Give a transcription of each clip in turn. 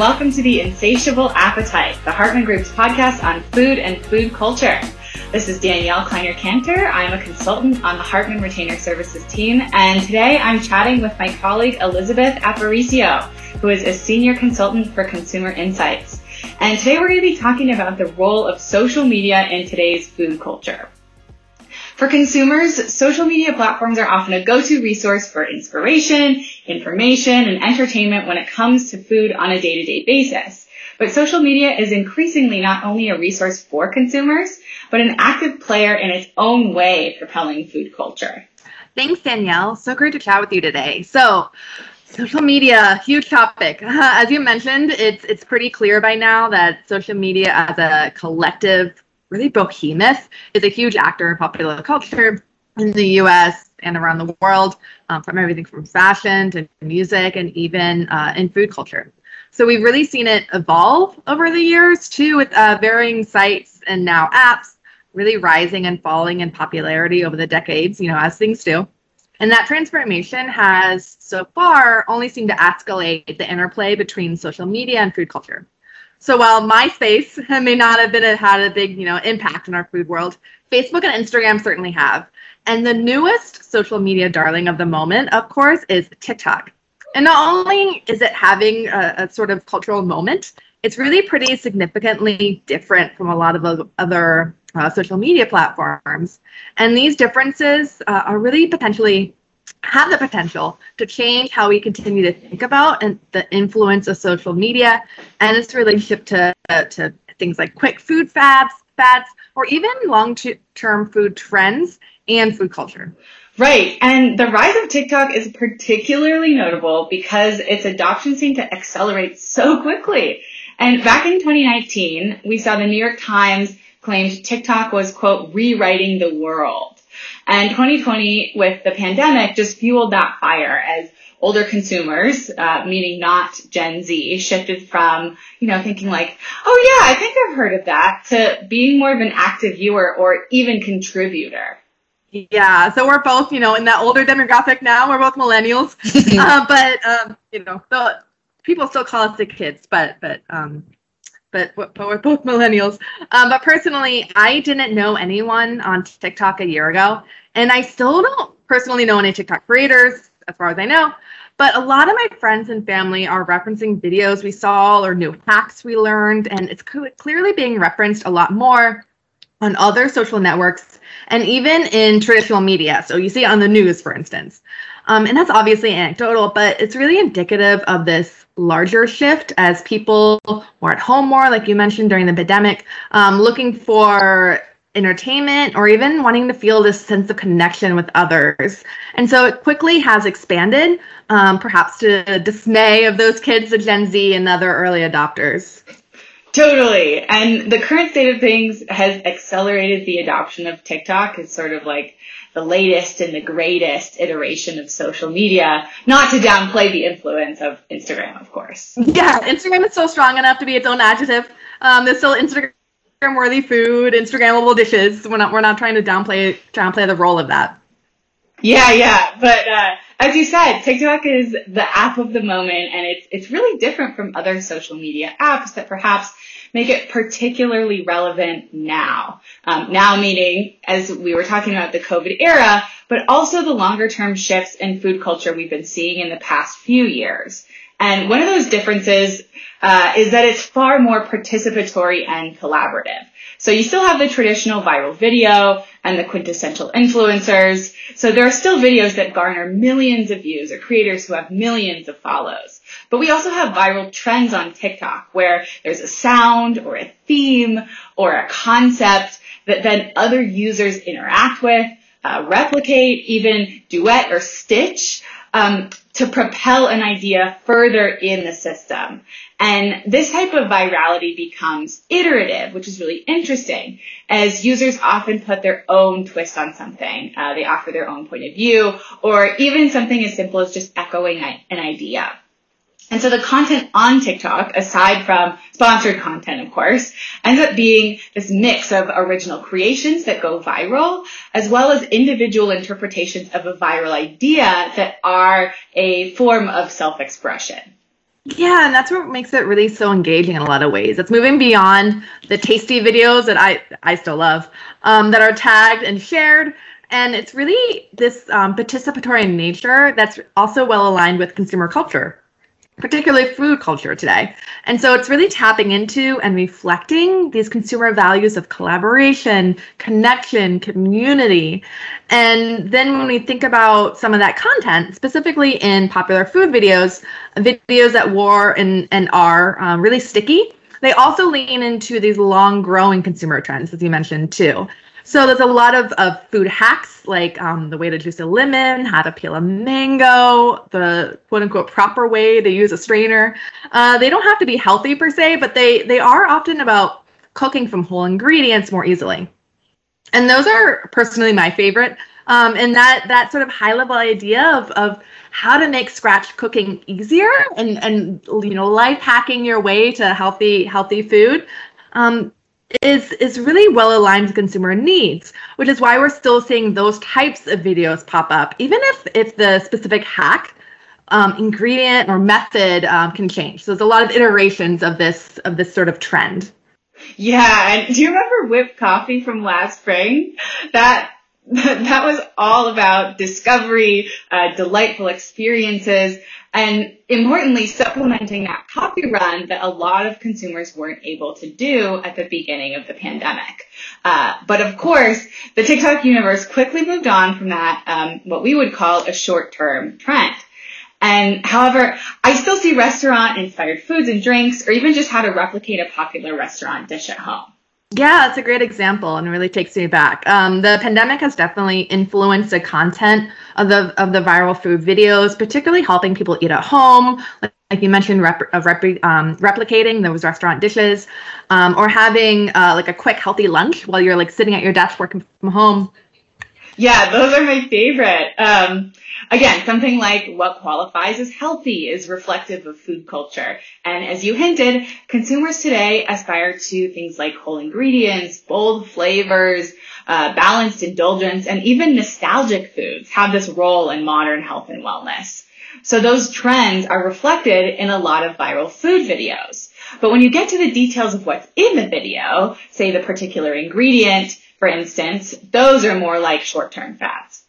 welcome to the Insatiable Appetite, the Hartman Group's podcast on food and food culture. This is Danielle Kleiner Cantor. I'm a consultant on the Hartman Retainer Services team, and today I'm chatting with my colleague Elizabeth Aparicio, who is a senior consultant for consumer insights. And today we're going to be talking about the role of social media in today's food culture. For consumers, social media platforms are often a go-to resource for inspiration, information, and entertainment when it comes to food on a day-to-day basis. But social media is increasingly not only a resource for consumers, but an active player in its own way propelling food culture. Thanks, Danielle. So great to chat with you today. So, social media, huge topic. As you mentioned, it's it's pretty clear by now that social media as a collective really behemoth is a huge actor in popular culture in the US and around the world, um, from everything from fashion to music and even uh, in food culture. So we've really seen it evolve over the years too, with uh, varying sites and now apps really rising and falling in popularity over the decades, you know, as things do. And that transformation has so far only seemed to escalate the interplay between social media and food culture. So while MySpace may not have been had a big, you know, impact in our food world, Facebook and Instagram certainly have. And the newest social media darling of the moment, of course, is TikTok. And not only is it having a, a sort of cultural moment, it's really pretty significantly different from a lot of other uh, social media platforms. And these differences uh, are really potentially have the potential to change how we continue to think about and the influence of social media and its relationship to, uh, to things like quick food fads, fads, or even long-term food trends and food culture. Right. And the rise of TikTok is particularly notable because its adoption seemed to accelerate so quickly. And back in 2019, we saw the New York Times claimed TikTok was, quote, rewriting the world. And 2020 with the pandemic just fueled that fire as older consumers, uh, meaning not Gen Z, shifted from, you know, thinking like, oh yeah, I think I've heard of that, to being more of an active viewer or even contributor. Yeah, so we're both, you know, in that older demographic now. We're both millennials, uh, but um, you know, people still call us the kids, but but um, but, but we're both millennials. Um, but personally, I didn't know anyone on TikTok a year ago, and I still don't personally know any TikTok creators, as far as I know. But a lot of my friends and family are referencing videos we saw or new hacks we learned, and it's clearly being referenced a lot more on other social networks and even in traditional media. So you see it on the news, for instance. Um, and that's obviously anecdotal, but it's really indicative of this larger shift as people were at home more, like you mentioned during the pandemic, um, looking for entertainment or even wanting to feel this sense of connection with others. And so it quickly has expanded, um, perhaps to dismay of those kids, the Gen Z and other early adopters. Totally. And the current state of things has accelerated the adoption of TikTok. It's sort of like the latest and the greatest iteration of social media, not to downplay the influence of Instagram, of course. Yeah, Instagram is so strong enough to be its own adjective. Um, there's still Instagram worthy food, Instagrammable dishes. We're not we're not trying to downplay downplay the role of that. Yeah, yeah. But uh, as you said, TikTok is the app of the moment and it's it's really different from other social media apps that perhaps make it particularly relevant now. Um, now meaning, as we were talking about the COVID era, but also the longer term shifts in food culture we've been seeing in the past few years. And one of those differences uh, is that it's far more participatory and collaborative. So you still have the traditional viral video and the quintessential influencers. So there are still videos that garner millions of views or creators who have millions of follows. But we also have viral trends on TikTok where there's a sound or a theme or a concept that then other users interact with, uh, replicate, even duet or stitch um, to propel an idea further in the system. And this type of virality becomes iterative, which is really interesting, as users often put their own twist on something. Uh, they offer their own point of view, or even something as simple as just echoing an idea. And so the content on TikTok, aside from sponsored content, of course, ends up being this mix of original creations that go viral, as well as individual interpretations of a viral idea that are a form of self-expression. Yeah, and that's what makes it really so engaging in a lot of ways. It's moving beyond the tasty videos that I I still love um, that are tagged and shared, and it's really this um, participatory nature that's also well aligned with consumer culture particularly food culture today. And so it's really tapping into and reflecting these consumer values of collaboration, connection, community. And then when we think about some of that content, specifically in popular food videos, videos that were and, and are um, really sticky, they also lean into these long growing consumer trends, as you mentioned too. So there's a lot of, of food hacks like um, the way to juice a lemon, how to peel a mango, the quote unquote proper way to use a strainer. Uh, they don't have to be healthy per se, but they they are often about cooking from whole ingredients more easily. And those are personally my favorite. Um, and that that sort of high level idea of, of how to make scratch cooking easier and and you know life hacking your way to healthy healthy food um, is is really well aligned to consumer needs, which is why we're still seeing those types of videos pop up, even if if the specific hack, um, ingredient or method um, can change. So there's a lot of iterations of this of this sort of trend. Yeah, and do you remember whipped coffee from last spring? That that was all about discovery, uh, delightful experiences, and importantly, supplementing that copy run that a lot of consumers weren't able to do at the beginning of the pandemic. Uh, but of course, the TikTok universe quickly moved on from that, um, what we would call a short-term trend. And however, I still see restaurant inspired foods and drinks, or even just how to replicate a popular restaurant dish at home. Yeah, that's a great example and really takes me back. Um, the pandemic has definitely influenced the content of the of the viral food videos, particularly helping people eat at home, like, like you mentioned, rep, of rep, um, replicating those restaurant dishes, um, or having uh, like a quick healthy lunch while you're like sitting at your desk working from home. Yeah, those are my favorite. Um, again, something like what qualifies as healthy is reflective of food culture. And as you hinted, consumers today aspire to things like whole ingredients, bold flavors, uh, balanced indulgence, and even nostalgic foods have this role in modern health and wellness. So those trends are reflected in a lot of viral food videos. But when you get to the details of what's in the video, say the particular ingredient, for instance, those are more like short-term fads.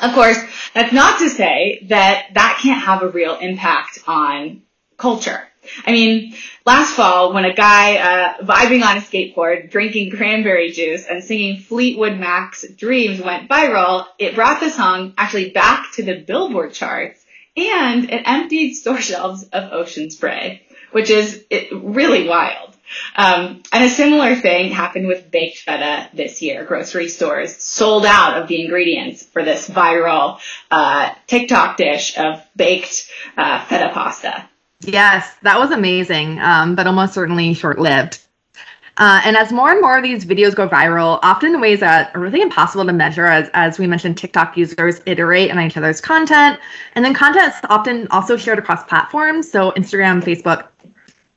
Of course, that's not to say that that can't have a real impact on culture. I mean, last fall when a guy uh, vibing on a skateboard, drinking cranberry juice, and singing Fleetwood Mac's "Dreams" went viral, it brought the song actually back to the Billboard charts, and it emptied store shelves of Ocean Spray, which is really wild. Um, and a similar thing happened with baked feta this year. Grocery stores sold out of the ingredients for this viral uh, TikTok dish of baked uh, feta pasta. Yes, that was amazing, um, but almost certainly short lived. Uh, and as more and more of these videos go viral, often in ways that are really impossible to measure, as, as we mentioned, TikTok users iterate on each other's content. And then content is often also shared across platforms, so Instagram, Facebook,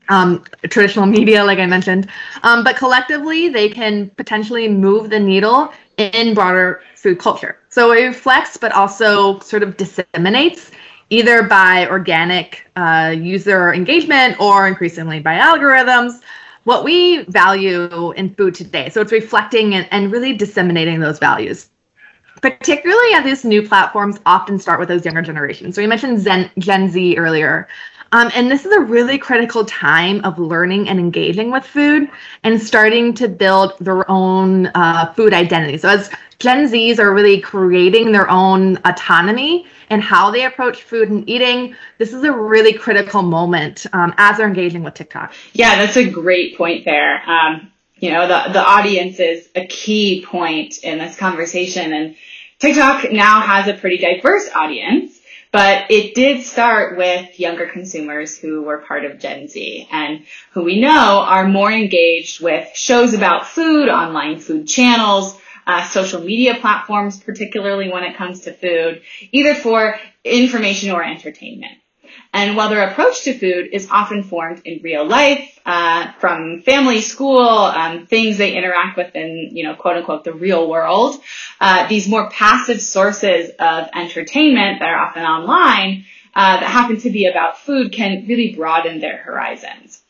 um, traditional media, like I mentioned. Um, but collectively, they can potentially move the needle in broader food culture. So it reflects, but also sort of disseminates either by organic uh, user engagement or increasingly by algorithms what we value in food today. So it's reflecting and, and really disseminating those values particularly as these new platforms often start with those younger generations. So we mentioned Zen, Gen Z earlier. Um, and this is a really critical time of learning and engaging with food and starting to build their own uh, food identity. So, as Gen Zs are really creating their own autonomy and how they approach food and eating, this is a really critical moment um, as they're engaging with TikTok. Yeah, that's a great point there. Um, you know, the, the audience is a key point in this conversation and TikTok now has a pretty diverse audience. But it did start with younger consumers who were part of Gen Z and who we know are more engaged with shows about food, online food channels, uh, social media platforms, particularly when it comes to food, either for information or entertainment. And while their approach to food is often formed in real life, uh, from family, school, um, things they interact with in, you know, quote unquote, the real world, uh, these more passive sources of entertainment that are often online uh, that happen to be about food can really broaden their horizons.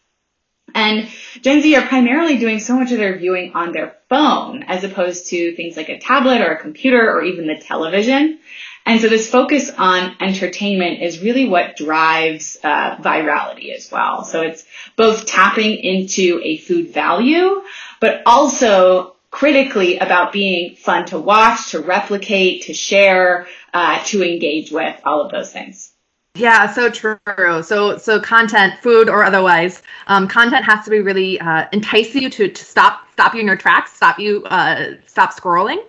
And Gen Z are primarily doing so much of their viewing on their phone as opposed to things like a tablet or a computer or even the television. And so this focus on entertainment is really what drives uh, virality as well. So it's both tapping into a food value, but also critically about being fun to watch, to replicate, to share, uh, to engage with, all of those things. Yeah, so true. So, so content, food or otherwise, um, content has to be really uh, entice you to, to stop stop you in your tracks, stop you uh, stop scrolling,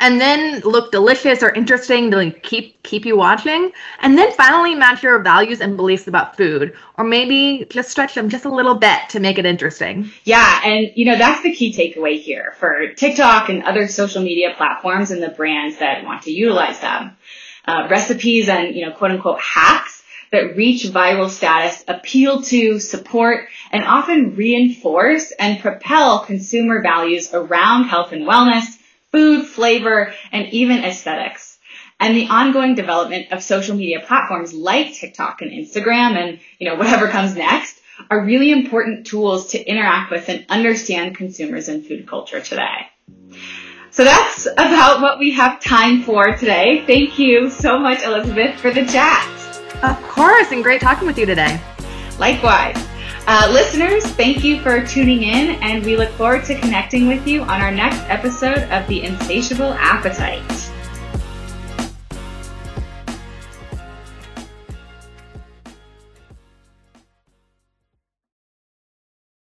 and then look delicious or interesting to like keep keep you watching, and then finally match your values and beliefs about food, or maybe just stretch them just a little bit to make it interesting. Yeah, and you know that's the key takeaway here for TikTok and other social media platforms and the brands that want to utilize them. Uh, recipes and, you know, quote unquote hacks that reach viral status appeal to, support, and often reinforce and propel consumer values around health and wellness, food, flavor, and even aesthetics. And the ongoing development of social media platforms like TikTok and Instagram and, you know, whatever comes next are really important tools to interact with and understand consumers and food culture today. So that's about what we have time for today. Thank you so much, Elizabeth, for the chat. Of course, and great talking with you today. Likewise. Uh, listeners, thank you for tuning in, and we look forward to connecting with you on our next episode of The Insatiable Appetite.